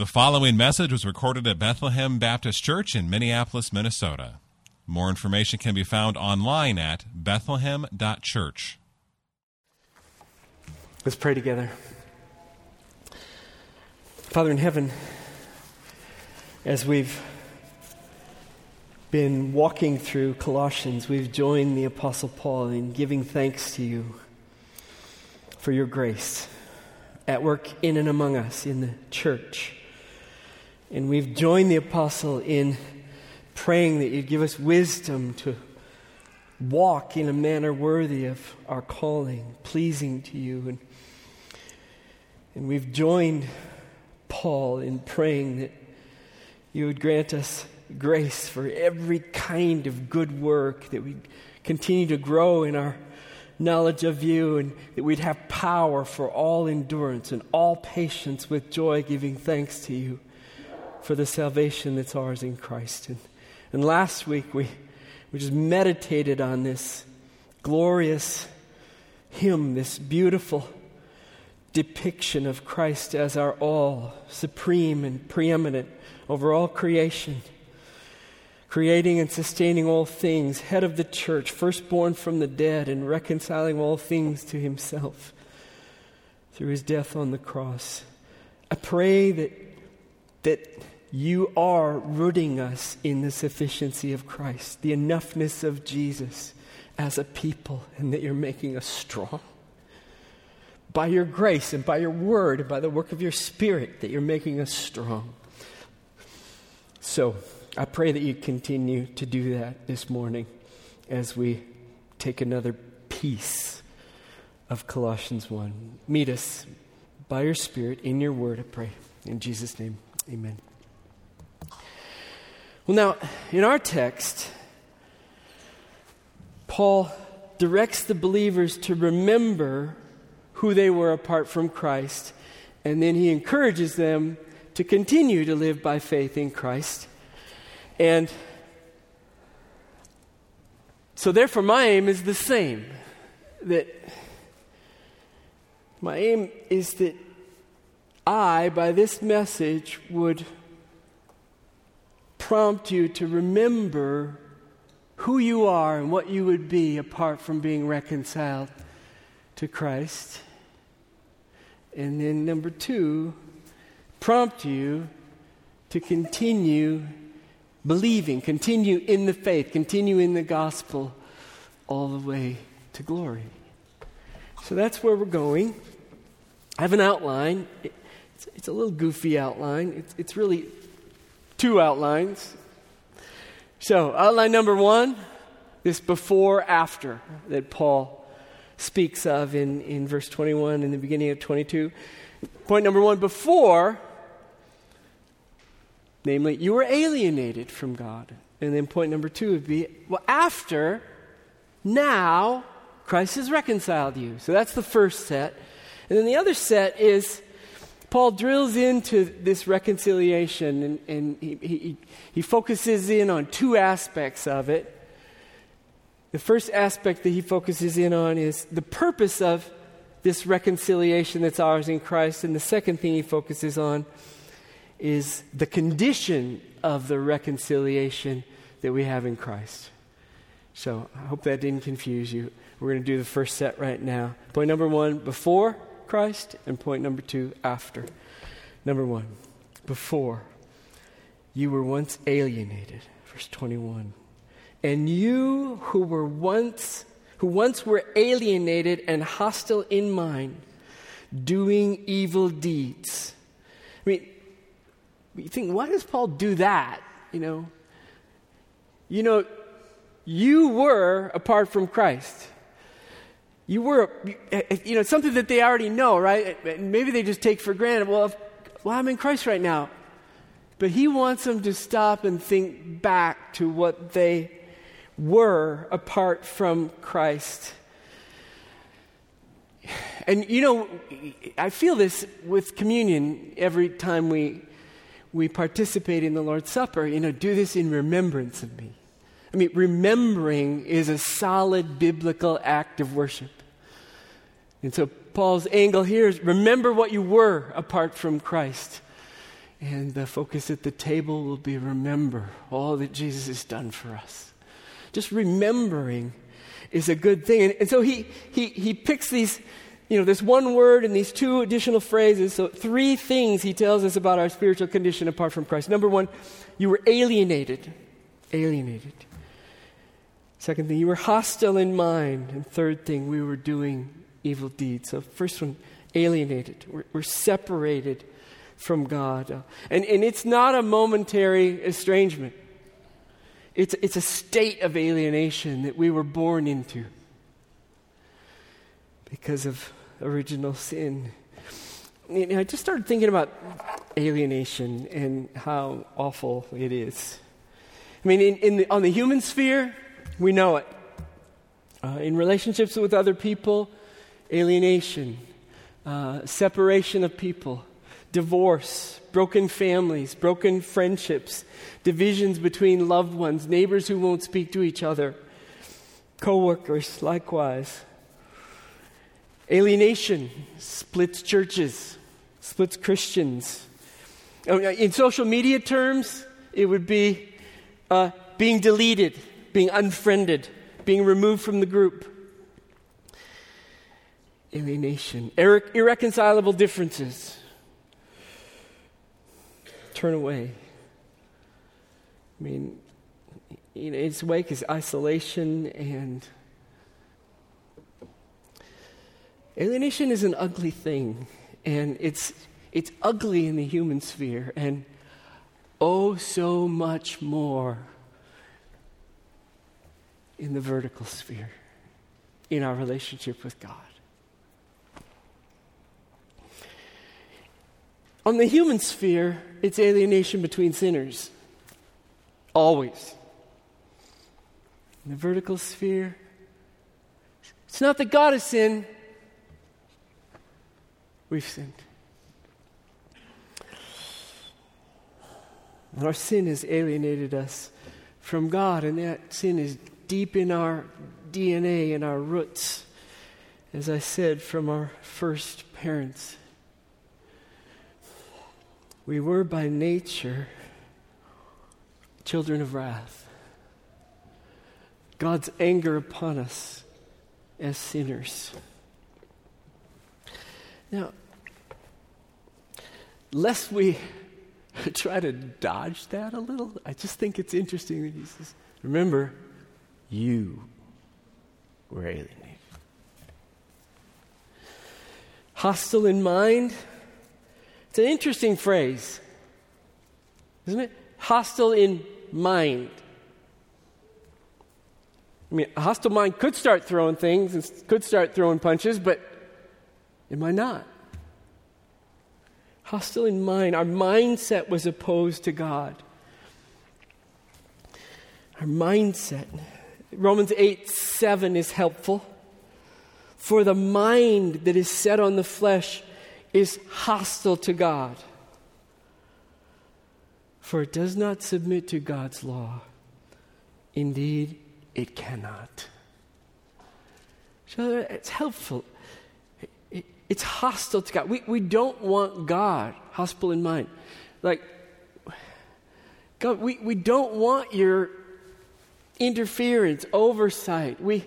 The following message was recorded at Bethlehem Baptist Church in Minneapolis, Minnesota. More information can be found online at bethlehem.church. Let's pray together. Father in heaven, as we've been walking through Colossians, we've joined the Apostle Paul in giving thanks to you for your grace at work in and among us in the church. And we've joined the apostle in praying that you'd give us wisdom to walk in a manner worthy of our calling, pleasing to you. And, and we've joined Paul in praying that you would grant us grace for every kind of good work, that we'd continue to grow in our knowledge of you, and that we'd have power for all endurance and all patience with joy, giving thanks to you for the salvation that's ours in Christ. And, and last week we, we just meditated on this glorious hymn, this beautiful depiction of Christ as our all, supreme and preeminent over all creation, creating and sustaining all things, head of the church, firstborn from the dead, and reconciling all things to himself through his death on the cross. I pray that, that you are rooting us in the sufficiency of Christ, the enoughness of Jesus as a people, and that you're making us strong. By your grace and by your word and by the work of your spirit, that you're making us strong. So, I pray that you continue to do that this morning as we take another piece of Colossians 1. Meet us by your Spirit in your word, I pray. In Jesus' name, amen. Well, now, in our text, Paul directs the believers to remember who they were apart from Christ, and then he encourages them to continue to live by faith in Christ. And so, therefore, my aim is the same that my aim is that I, by this message, would prompt you to remember who you are and what you would be apart from being reconciled to Christ. And then, number two, prompt you to continue believing, continue in the faith, continue in the gospel all the way to glory. So that's where we're going. I have an outline. It's, it's a little goofy outline. It's, it's really two outlines. So, outline number one this before after that Paul speaks of in, in verse 21 in the beginning of 22. Point number one before, namely, you were alienated from God. And then point number two would be, well, after, now, Christ has reconciled you. So that's the first set. And then the other set is Paul drills into this reconciliation and, and he, he, he focuses in on two aspects of it. The first aspect that he focuses in on is the purpose of this reconciliation that's ours in Christ. And the second thing he focuses on is the condition of the reconciliation that we have in Christ. So I hope that didn't confuse you. We're going to do the first set right now. Point number one before Christ, and point number two, after. Number one, before you were once alienated, verse 21. And you who were once who once were alienated and hostile in mind, doing evil deeds. I mean, you think, why does Paul do that? You know, you know, you were apart from Christ. You were, you know, something that they already know, right? Maybe they just take for granted. Well, if, well, I'm in Christ right now. But he wants them to stop and think back to what they were apart from Christ. And you know, I feel this with communion every time we we participate in the Lord's Supper. You know, do this in remembrance of me. I mean, remembering is a solid biblical act of worship. And so Paul's angle here is remember what you were apart from Christ. And the focus at the table will be remember all that Jesus has done for us. Just remembering is a good thing. And, and so he, he, he picks these, you know, this one word and these two additional phrases. So, three things he tells us about our spiritual condition apart from Christ. Number one, you were alienated. Alienated. Second thing, you were hostile in mind. And third thing, we were doing evil deeds. So, first one, alienated. We're, we're separated from God. And, and it's not a momentary estrangement. It's, it's a state of alienation that we were born into because of original sin. Know, I just started thinking about alienation and how awful it is. I mean, in, in the, on the human sphere, we know it. Uh, in relationships with other people, alienation, uh, separation of people, divorce, broken families, broken friendships, divisions between loved ones, neighbors who won't speak to each other, co-workers likewise. Alienation splits churches, splits Christians. Oh, in social media terms, it would be uh, being deleted, being unfriended, being removed from the group. Alienation, irre- irreconcilable differences. Turn away. I mean, in its wake is isolation and alienation is an ugly thing, and it's it's ugly in the human sphere, and oh, so much more in the vertical sphere, in our relationship with God. On the human sphere, it's alienation between sinners. Always. In the vertical sphere, it's not that God has sinned, we've sinned. And our sin has alienated us from God, and that sin is deep in our DNA and our roots, as I said, from our first parents. We were by nature children of wrath. God's anger upon us as sinners. Now, lest we try to dodge that a little, I just think it's interesting that he says, remember, you were alienated. Hostile in mind. It's an interesting phrase, isn't it? Hostile in mind. I mean, a hostile mind could start throwing things and could start throwing punches, but it might not. Hostile in mind. Our mindset was opposed to God. Our mindset. Romans 8 7 is helpful. For the mind that is set on the flesh is hostile to God for it does not submit to God's law. Indeed, it cannot. So it's helpful. it's hostile to God. We, we don't want God hostile in mind. Like, God, we, we don't want your interference, oversight. We,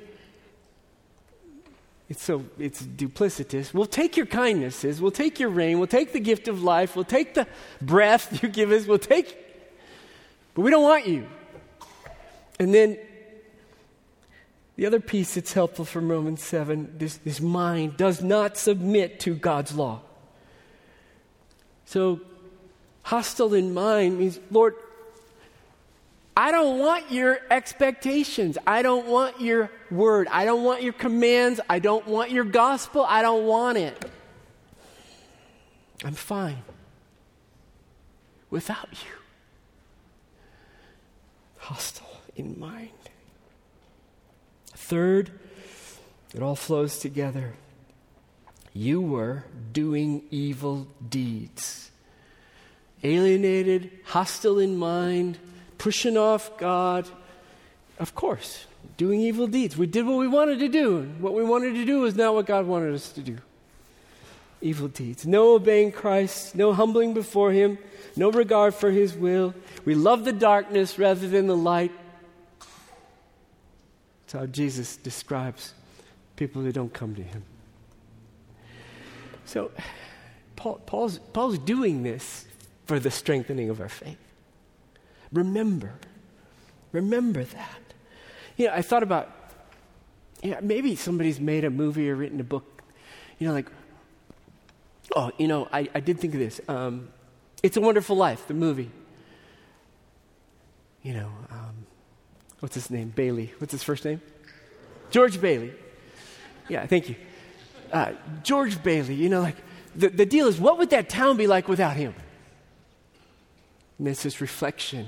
it's so it's duplicitous. We'll take your kindnesses, we'll take your rain, we'll take the gift of life, we'll take the breath you give us, we'll take but we don't want you. And then the other piece that's helpful from Romans 7 this, this mind does not submit to God's law. So, hostile in mind means, Lord, I don't want your expectations. I don't want your word. I don't want your commands. I don't want your gospel. I don't want it. I'm fine without you. Hostile in mind. Third, it all flows together. You were doing evil deeds. Alienated, hostile in mind, pushing off God. Of course, doing evil deeds. We did what we wanted to do. What we wanted to do is not what God wanted us to do. Evil deeds. No obeying Christ, no humbling before Him, no regard for His will. We love the darkness rather than the light. That's how Jesus describes people who don't come to Him. So, Paul, Paul's, Paul's doing this for the strengthening of our faith. Remember, remember that. You know, I thought about, yeah, maybe somebody's made a movie or written a book, you know, like, oh, you know, I, I did think of this. Um, it's a Wonderful Life, the movie. You know, um, what's his name? Bailey. What's his first name? George Bailey. Yeah, thank you. Uh, George Bailey, you know, like, the, the deal is, what would that town be like without him? And it's this reflection.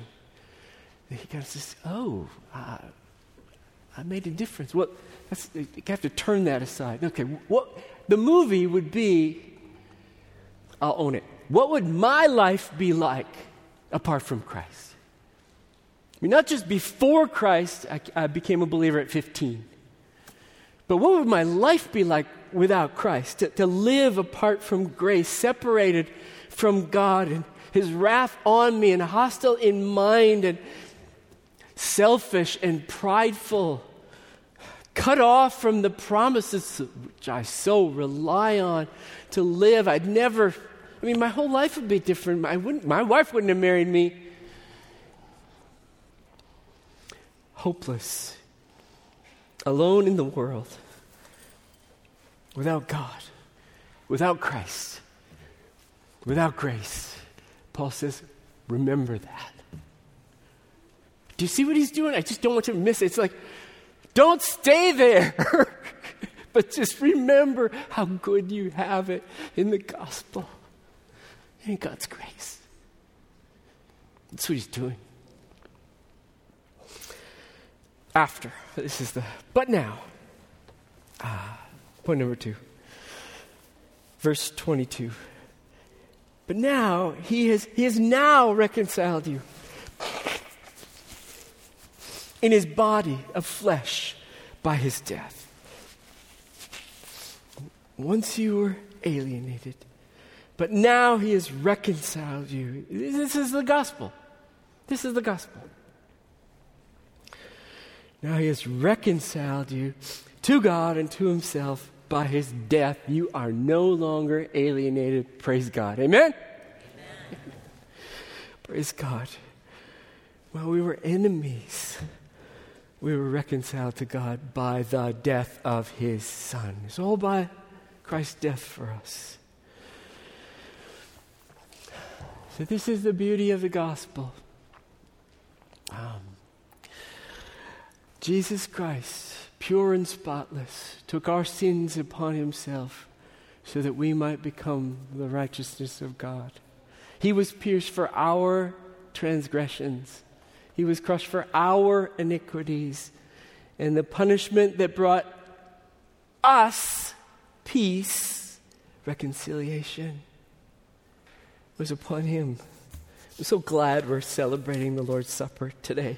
And kind of says, oh, uh, I made a difference. What? That's, you have to turn that aside. Okay, what the movie would be, I'll own it. What would my life be like apart from Christ? I mean, not just before Christ, I, I became a believer at 15, but what would my life be like without Christ? To, to live apart from grace, separated from God and His wrath on me, and hostile in mind, and selfish and prideful, cut off from the promises which I so rely on to live. I'd never, I mean, my whole life would be different. I wouldn't, my wife wouldn't have married me. Hopeless, alone in the world, without God, without Christ, without grace. Paul says, remember that. Do you see what he's doing? I just don't want you to miss it. It's like, don't stay there, but just remember how good you have it in the gospel in God's grace. That's what he's doing. After, this is the, but now, ah, point number two, verse 22. But now, he has, he has now reconciled you in his body of flesh by his death. Once you were alienated, but now he has reconciled you. This is the gospel. This is the gospel. Now he has reconciled you to God and to himself by his death. You are no longer alienated. Praise God. Amen? Amen. Praise God. Well, we were enemies we were reconciled to God by the death of his Son. It's all by Christ's death for us. So, this is the beauty of the gospel. Um, Jesus Christ, pure and spotless, took our sins upon himself so that we might become the righteousness of God. He was pierced for our transgressions he was crushed for our iniquities. And the punishment that brought us peace, reconciliation, was upon him. I'm so glad we're celebrating the Lord's Supper today.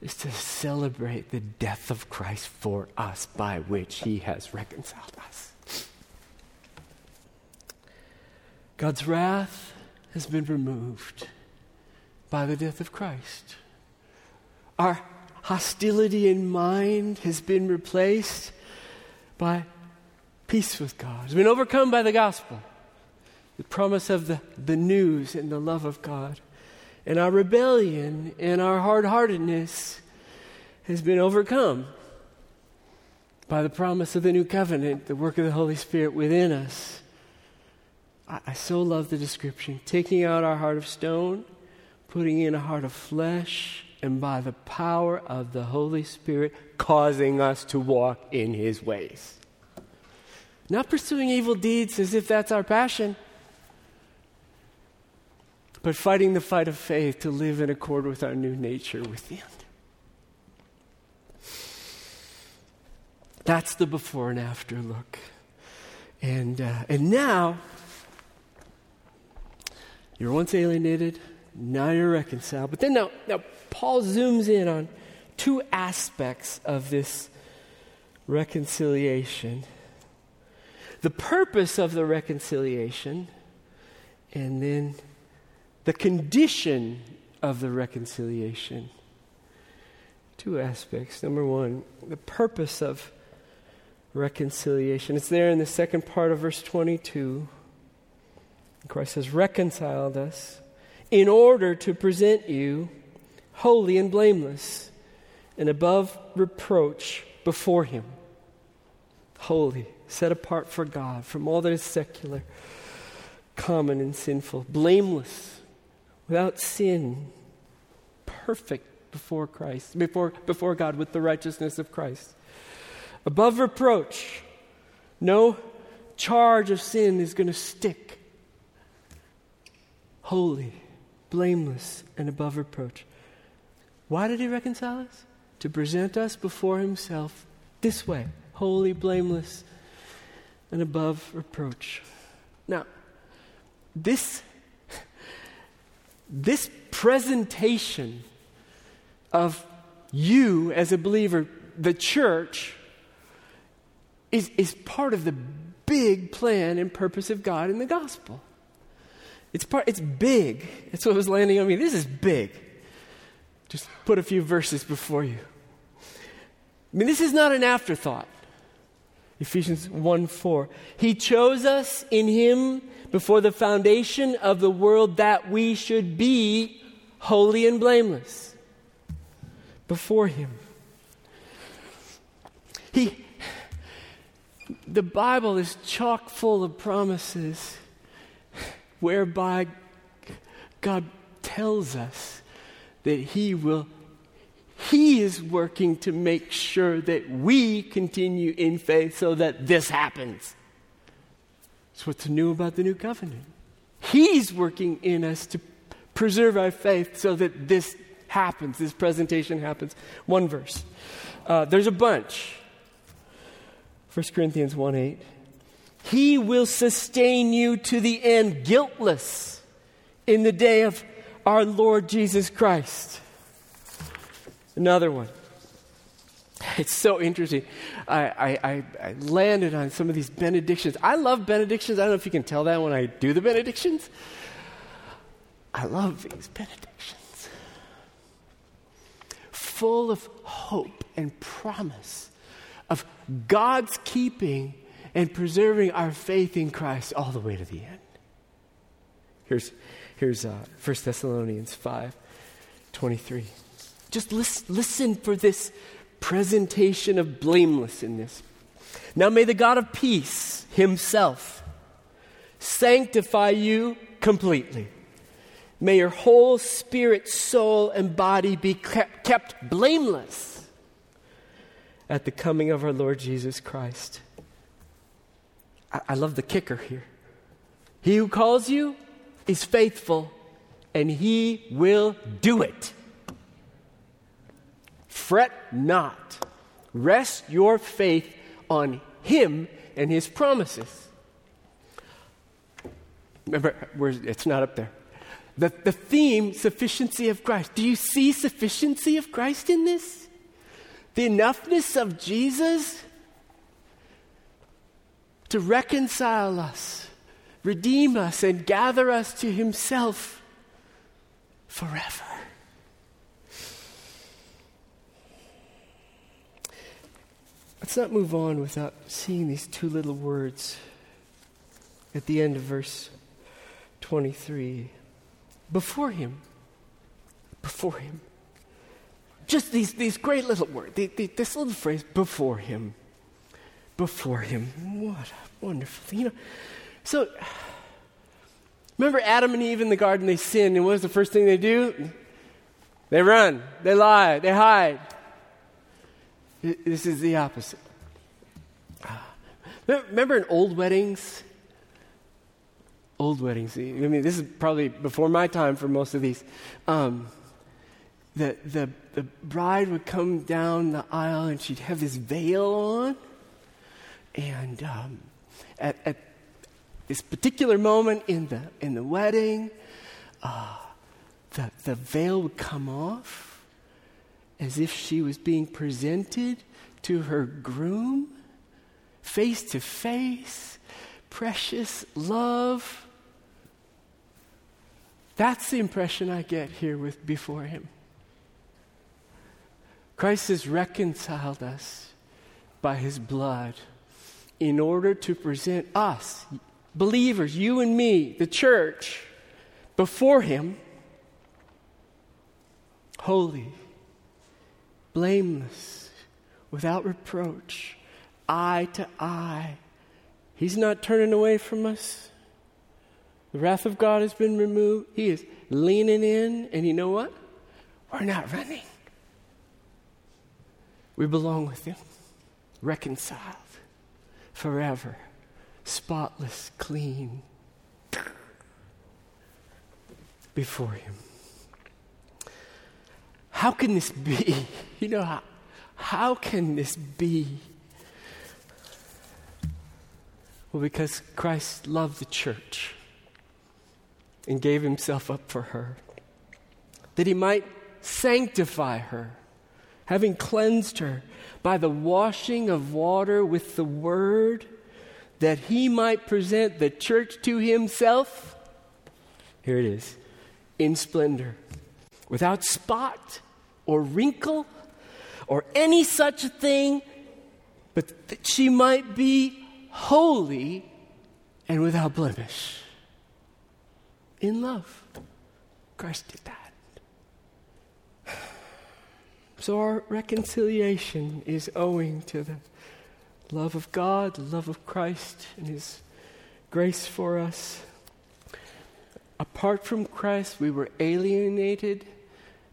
Is to celebrate the death of Christ for us by which he has reconciled us. God's wrath has been removed by the death of Christ. Our hostility in mind has been replaced by peace with God. It's been overcome by the gospel, the promise of the, the news and the love of God. And our rebellion and our hard heartedness has been overcome by the promise of the new covenant, the work of the Holy Spirit within us. I, I so love the description taking out our heart of stone putting in a heart of flesh, and by the power of the Holy Spirit, causing us to walk in His ways. Not pursuing evil deeds as if that's our passion, but fighting the fight of faith to live in accord with our new nature within. That's the before and after look. And, uh, and now, you're once alienated, now you're reconciled. But then now, now Paul zooms in on two aspects of this reconciliation the purpose of the reconciliation, and then the condition of the reconciliation. Two aspects. Number one, the purpose of reconciliation. It's there in the second part of verse 22. Christ has reconciled us in order to present you holy and blameless and above reproach before Him. Holy, set apart for God from all that is secular, common, and sinful, blameless, without sin, perfect before Christ, before, before God with the righteousness of Christ. Above reproach, no charge of sin is going to stick. Holy, blameless, and above reproach. Why did he reconcile us? To present us before himself this way holy, blameless, and above reproach. Now, this, this presentation of you as a believer, the church, is, is part of the big plan and purpose of God in the gospel. It's, part, it's big. That's what was landing on me. This is big. Just put a few verses before you. I mean, this is not an afterthought. Ephesians 1 4. He chose us in Him before the foundation of the world that we should be holy and blameless before Him. He, the Bible is chock full of promises whereby God tells us that He will, He is working to make sure that we continue in faith so that this happens. That's what's new about the new covenant. He's working in us to preserve our faith so that this happens, this presentation happens. One verse. Uh, there's a bunch. 1 Corinthians 1 8. He will sustain you to the end, guiltless, in the day of our Lord Jesus Christ. Another one. It's so interesting. I, I, I, landed on some of these benedictions. I love benedictions. I don't know if you can tell that when I do the benedictions. I love these benedictions. Full of hope and promise of God's keeping and preserving our faith in Christ all the way to the end. Here's, here's uh, 1 Thessalonians 5 23. Just listen, listen for this presentation of blamelessness. Now may the God of peace himself sanctify you completely. May your whole spirit, soul, and body be kept, kept blameless at the coming of our Lord Jesus Christ. I, love the kicker here. He who calls you is faithful, and he will do it. Fret not. Rest your faith on him and his promises. Remember, it's not up there. The, the theme, sufficiency of Christ. Do you see sufficiency of Christ in this? The enoughness of Jesus to reconcile us, redeem us, and gather us to Himself forever. Let's not move on without seeing these two little words at the end of verse 23. Before Him. Before Him. Just these, these great little words, this little phrase, before Him before him. What a wonderful thing. You know, so remember Adam and Eve in the garden, they sin, and what was the first thing they do? They run, they lie, they hide. This is the opposite. Remember in old weddings? Old weddings. I mean, this is probably before my time for most of these. Um, the, the, the bride would come down the aisle and she'd have this veil on. And um, at, at, this particular moment in the, in the wedding, uh, the, the veil would come off as if she was being presented to her groom, face to face, precious love. That's the impression I get here with before him. Christ has reconciled us by his blood in order to present us, believers, you and me, the church, before him, holy, blameless, without reproach, eye to eye. He's not turning away from us. The wrath of God has been removed. He is leaning in, and you know what? We're not running. We belong with Him, reconciled forever, spotless, clean, before Him. How can this be? You know, how, how can this be? Well, because Christ loved the church and gave himself up for her, that he might sanctify her, having cleansed her by the washing of water with the word, that he might present the church to himself. Here it is in splendor, without spot or wrinkle or any such thing, but that she might be holy and without blemish in love. Christ did that. So our reconciliation is owing to the love of God, the love of Christ, and His grace for us. Apart from Christ, we were alienated,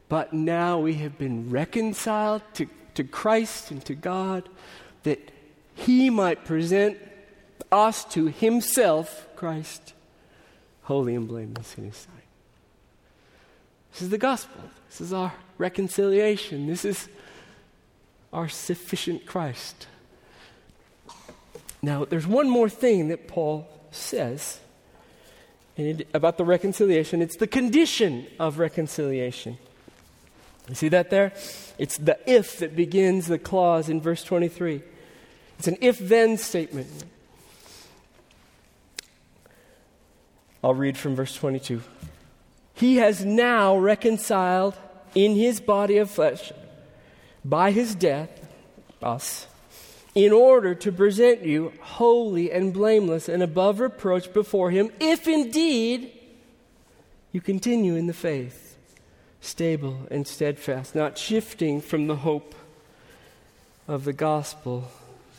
but now we have been reconciled to, to Christ and to God that He might present us to Himself, Christ, holy and blameless in His sight. This is the gospel. This is our reconciliation. This is our sufficient Christ. Now, there's one more thing that Paul says about the reconciliation. It's the condition of reconciliation. You see that there? It's the if that begins the clause in verse 23. It's an if then statement. I'll read from verse 22. He has now reconciled in his body of flesh by his death, us, in order to present you holy and blameless and above reproach before him, if indeed you continue in the faith, stable and steadfast, not shifting from the hope of the gospel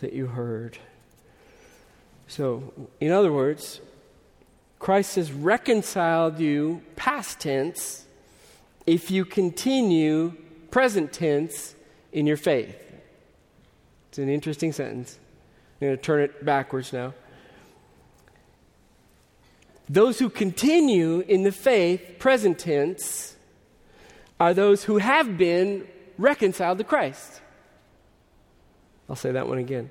that you heard. So, in other words, Christ has reconciled you, past tense, if you continue, present tense, in your faith. It's an interesting sentence. I'm going to turn it backwards now. Those who continue in the faith, present tense, are those who have been reconciled to Christ. I'll say that one again.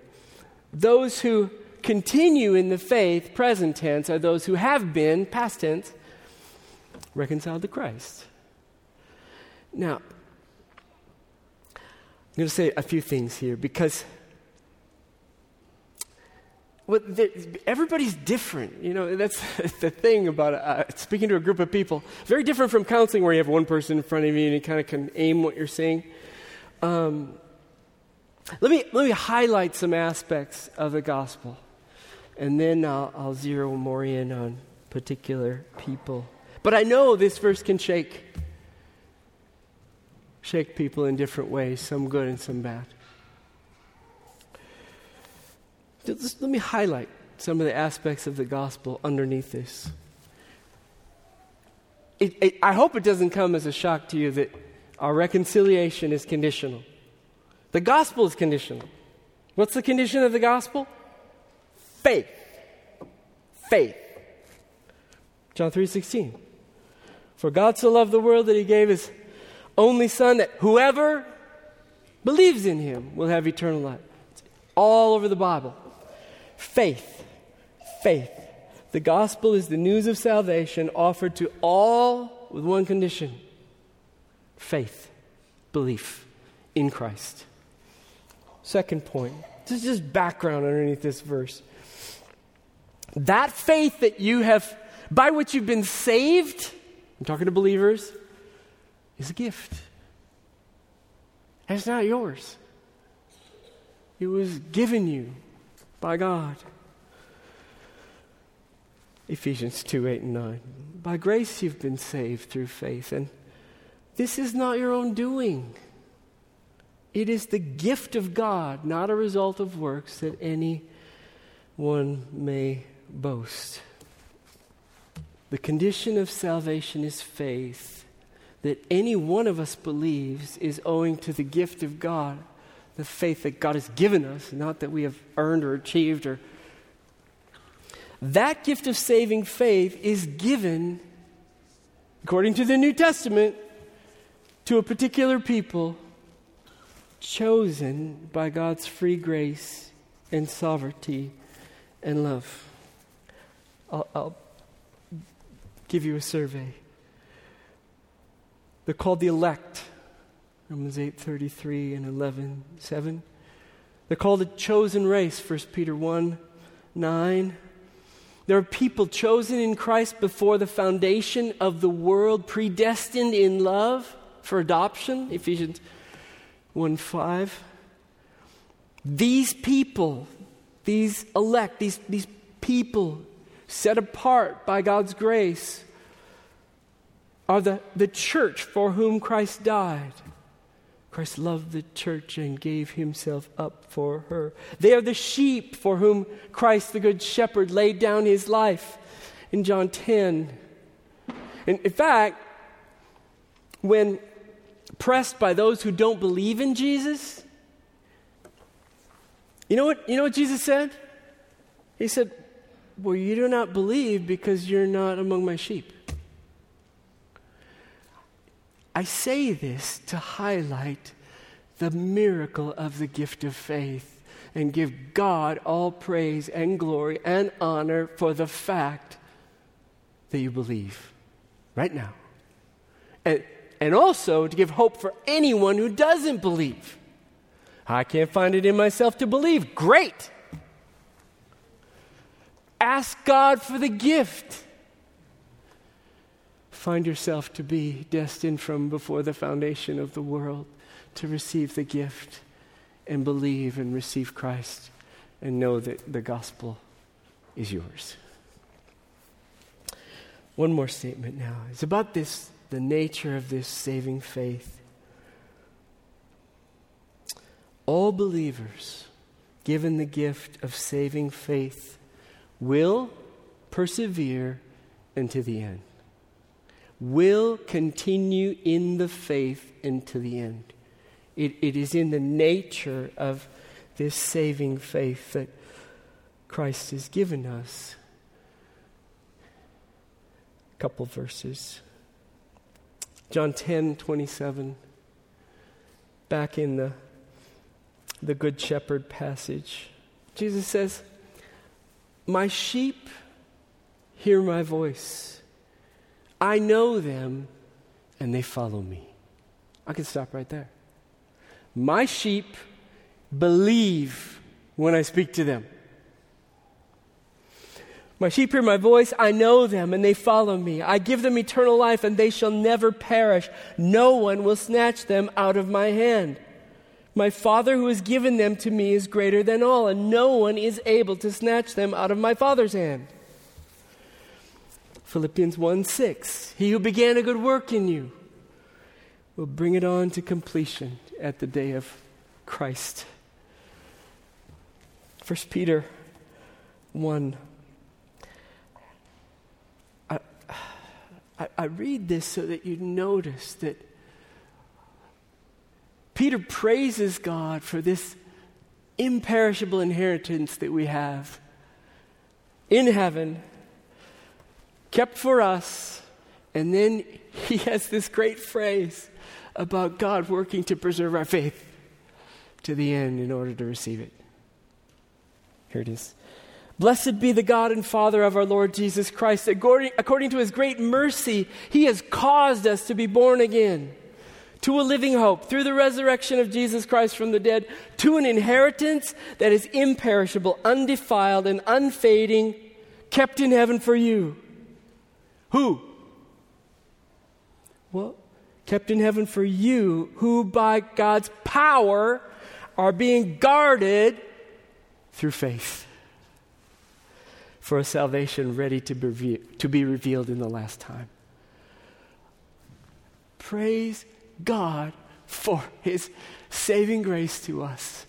Those who continue in the faith, present tense, are those who have been, past tense, reconciled to Christ. Now, I'm going to say a few things here because well, everybody's different. You know, that's the thing about uh, speaking to a group of people. Very different from counseling where you have one person in front of you and you kind of can aim what you're saying. Um, let, me, let me highlight some aspects of the gospel and then I'll, I'll zero more in on particular people. But I know this verse can shake shake people in different ways, some good and some bad. Just let me highlight some of the aspects of the gospel underneath this. It, it, I hope it doesn't come as a shock to you that our reconciliation is conditional. The gospel is conditional. What's the condition of the gospel? faith. Faith. John 3:16. For God so loved the world that he gave his only son that whoever believes in him will have eternal life. It's all over the Bible. Faith. Faith. The gospel is the news of salvation offered to all with one condition faith, belief in Christ. Second point. This is just background underneath this verse. That faith that you have, by which you've been saved, I'm talking to believers, is a gift. And it's not yours. It was given you by God. Ephesians 2 8 and 9. By grace you've been saved through faith, and this is not your own doing. It is the gift of God, not a result of works that anyone may boast. The condition of salvation is faith that any one of us believes is owing to the gift of God, the faith that God has given us, not that we have earned or achieved or that gift of saving faith is given, according to the New Testament, to a particular people chosen by God's free grace and sovereignty and love. I'll, I'll give you a survey. They're called the elect. Romans 8:33 and 11:7. They're called a chosen race, 1 Peter 1 9. There are people chosen in Christ before the foundation of the world, predestined in love for adoption, Ephesians 1 5. These people, these elect, these, these people set apart by God's grace, are the, the church for whom Christ died. Christ loved the church and gave himself up for her. They are the sheep for whom Christ, the Good Shepherd, laid down his life in John 10. And in fact, when pressed by those who don't believe in Jesus, you know what, you know what Jesus said? He said, Well, you do not believe because you're not among my sheep. I say this to highlight the miracle of the gift of faith and give God all praise and glory and honor for the fact that you believe right now. And, and also to give hope for anyone who doesn't believe. I can't find it in myself to believe. Great! Ask God for the gift find yourself to be destined from before the foundation of the world to receive the gift and believe and receive Christ and know that the gospel is yours. One more statement now. It's about this the nature of this saving faith. All believers given the gift of saving faith will persevere unto the end will continue in the faith until the end. It, it is in the nature of this saving faith that Christ has given us. A couple verses. John 10 27, back in the, the Good Shepherd passage, Jesus says, My sheep hear my voice I know them and they follow me. I can stop right there. My sheep believe when I speak to them. My sheep hear my voice, I know them, and they follow me. I give them eternal life, and they shall never perish. No one will snatch them out of my hand. My Father who has given them to me is greater than all, and no one is able to snatch them out of my Father's hand. Philippians 1 6. He who began a good work in you will bring it on to completion at the day of Christ. 1 Peter 1. I, I, I read this so that you notice that Peter praises God for this imperishable inheritance that we have in heaven kept for us. And then he has this great phrase about God working to preserve our faith to the end in order to receive it. Here it is. Blessed be the God and Father of our Lord Jesus Christ. According, according, to his great mercy, he has caused us to be born again to a living hope through the resurrection of Jesus Christ from the dead, to an inheritance that is imperishable, undefiled, and unfading, kept in heaven for you who? Well, kept in heaven for you, who by God's power are being guarded through faith for a salvation ready to be, to be revealed in the last time. Praise God for his saving grace to us,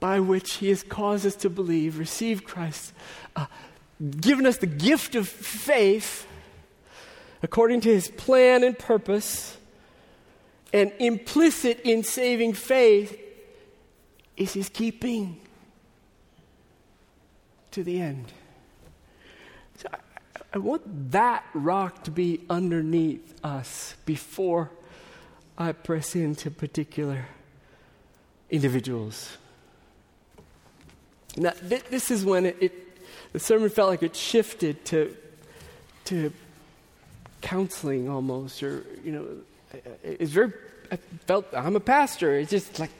by which he has caused us to believe, receive Christ, uh, given us the gift of faith according to his plan and purpose. And implicit in saving faith is his keeping to the end. So I, I want that rock to be underneath us before I press into particular individuals. Now, th- this is when it, it, the sermon felt like it shifted to, to counseling almost, or, you know, it's very, I felt I'm a pastor. It's just like,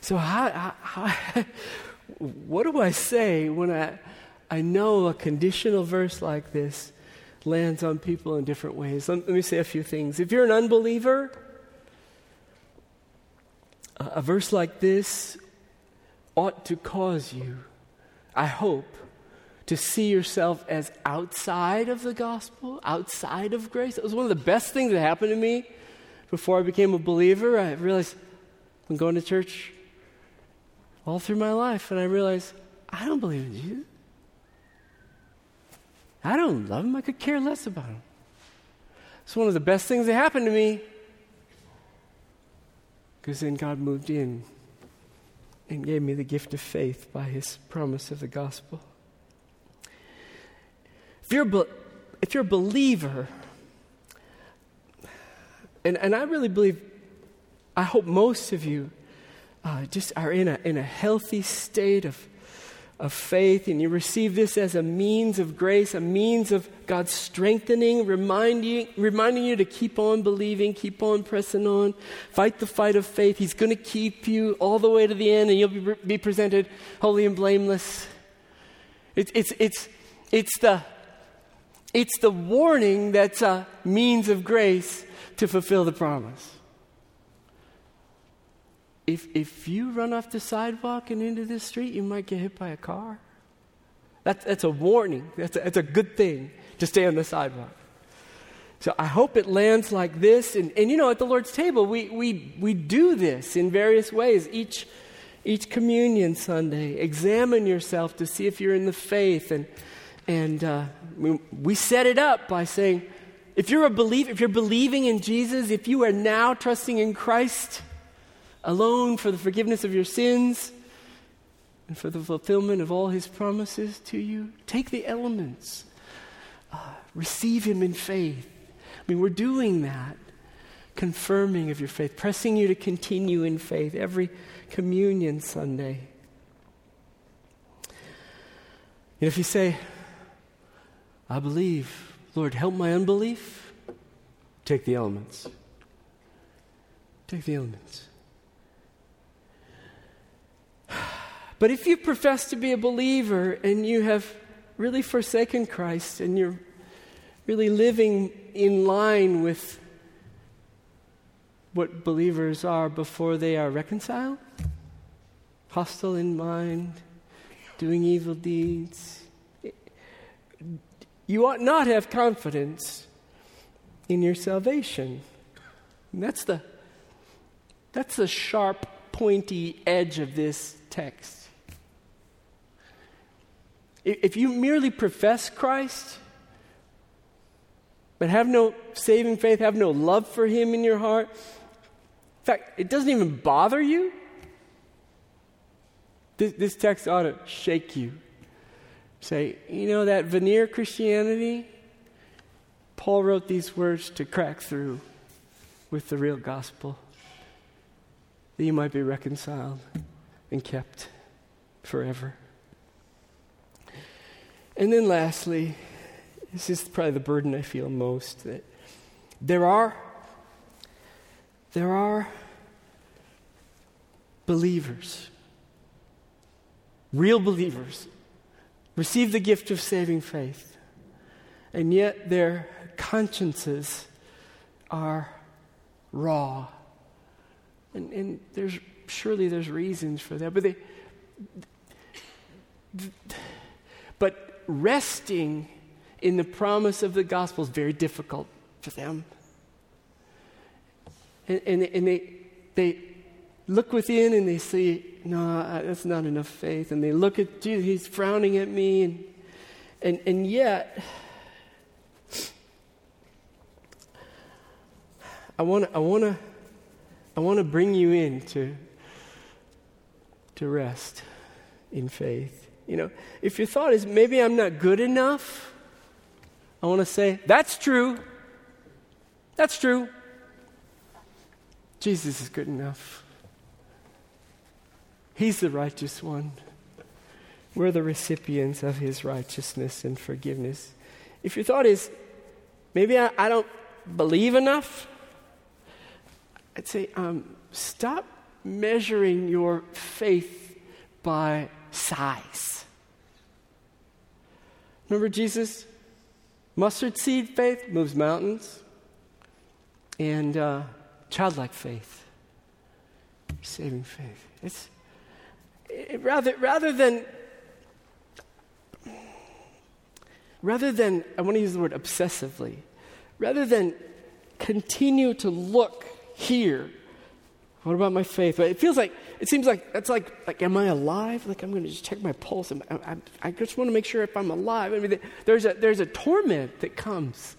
so how, how, what do I say when I, I know a conditional verse like this lands on people in different ways? Let, let me say a few things. If you're an unbeliever, a, a verse like this ought to cause you, I hope, to see yourself as outside of the gospel, outside of grace. It was one of the best things that happened to me before I became a believer. I realized I'm going to church all through my life, and I realized I don't believe in Jesus. I don't love him. I could care less about him. It's one of the best things that happened to me because then God moved in and gave me the gift of faith by his promise of the gospel. If you're, if you're a believer, and, and I really believe, I hope most of you uh, just are in a, in a healthy state of, of faith, and you receive this as a means of grace, a means of God's strengthening, reminding, reminding you to keep on believing, keep on pressing on, fight the fight of faith. He's going to keep you all the way to the end, and you'll be, be presented holy and blameless. It, it's, it's, it's, the, it's the warning that's a means of grace to fulfill the promise. If, if you run off the sidewalk and into the street, you might get hit by a car. That's, that's a warning. That's a, that's a good thing to stay on the sidewalk. So I hope it lands like this. And, and you know, at the Lord's table, we, we, we do this in various ways. Each, each communion Sunday, examine yourself to see if you're in the faith. And, and uh, we, we set it up by saying, if you're a believer, if you're believing in Jesus, if you are now trusting in Christ, alone for the forgiveness of your sins and for the fulfillment of all his promises to you. Take the elements, uh, receive him in faith. I mean, we're doing that, confirming of your faith, pressing you to continue in faith every communion Sunday. And if you say, I believe, Lord, help my unbelief, take the elements. Take the elements. But if you profess to be a believer and you have really forsaken Christ and you're really living in line with what believers are before they are reconciled, hostile in mind, doing evil deeds, you ought not have confidence in your salvation. And that's the that's the sharp, pointy edge of this text. If you merely profess Christ, but have no saving faith, have no love for Him in your heart, in fact, it doesn't even bother you, this, this text ought to shake you. Say, you know, that veneer Christianity, Paul wrote these words to crack through with the real gospel, that you might be reconciled and kept forever. And then lastly, this is probably the burden I feel most that there are there are believers, real believers, receive the gift of saving faith, and yet their consciences are raw. And, and there's surely there's reasons for that, but they but resting in the promise of the gospel is very difficult for them. And, and, and they, they look within and they see, no, that's not enough faith. And they look at Jesus, he's frowning at me. And, and, and yet, I want to I wanna, I wanna bring you in to, to rest in faith. You know, if your thought is maybe I'm not good enough, I want to say, that's true. That's true. Jesus is good enough. He's the righteous one. We're the recipients of his righteousness and forgiveness. If your thought is, maybe I, I don't believe enough, I'd say, um, stop measuring your faith by size. Remember Jesus? Mustard seed faith moves mountains. And uh, childlike faith, saving faith. It's it, rather, rather than rather than, I want to use the word obsessively, rather than continue to look here, what about my faith? But it feels like, it seems like, that's like, like, am I alive? Like, I'm going to just check my pulse. I, I, I just want to make sure if I'm alive. I mean, there's a, there's a torment that comes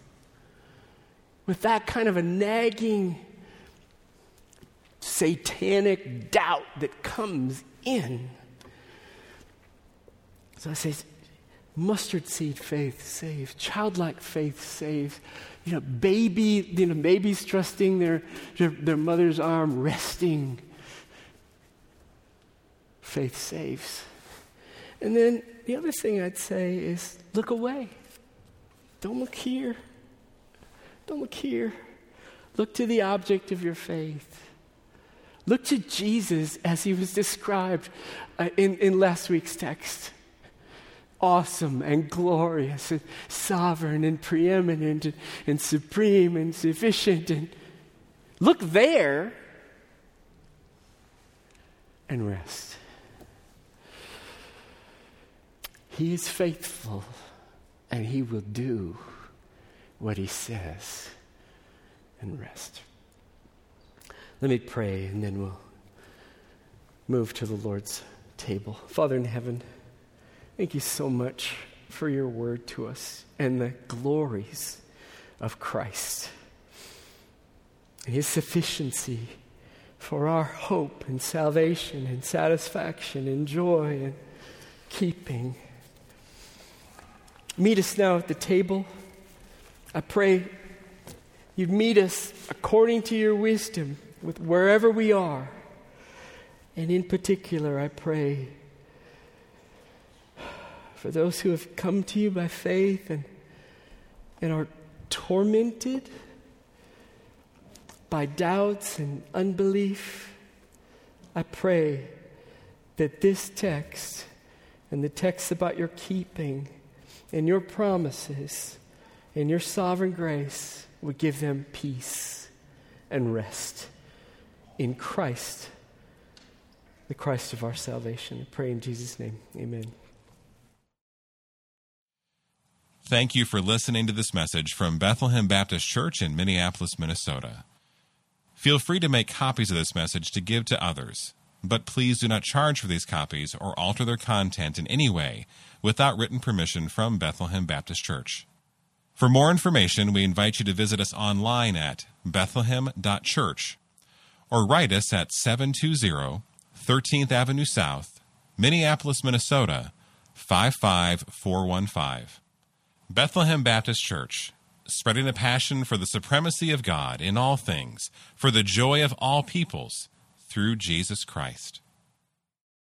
with that kind of a nagging, satanic doubt that comes in. So I say, mustard seed faith saves, childlike faith saves. You know, baby, you know, babies trusting their, their, their mother's arm, resting. Faith saves. And then the other thing I'd say is look away. Don't look here. Don't look here. Look to the object of your faith. Look to Jesus as he was described uh, in, in last week's text awesome and glorious and sovereign and preeminent and, and supreme and sufficient. And look there and rest. He is faithful and he will do what he says and rest. Let me pray and then we'll move to the Lord's table. Father in heaven, Thank you so much for your word to us and the glories of Christ and his sufficiency for our hope and salvation and satisfaction and joy and keeping. Meet us now at the table. I pray you'd meet us according to your wisdom with wherever we are. And in particular, I pray for those who have come to you by faith and, and are tormented by doubts and unbelief, I pray that this text and the text about your keeping and your promises and your sovereign grace would give them peace and rest in Christ, the Christ of our salvation. I pray in Jesus' name. Amen. Thank you for listening to this message from Bethlehem Baptist Church in Minneapolis, Minnesota. Feel free to make copies of this message to give to others, but please do not charge for these copies or alter their content in any way without written permission from Bethlehem Baptist Church. For more information, we invite you to visit us online at bethlehem.church or write us at 720 13th Avenue South, Minneapolis, Minnesota 55415. Bethlehem Baptist Church, spreading a passion for the supremacy of God in all things, for the joy of all peoples, through Jesus Christ.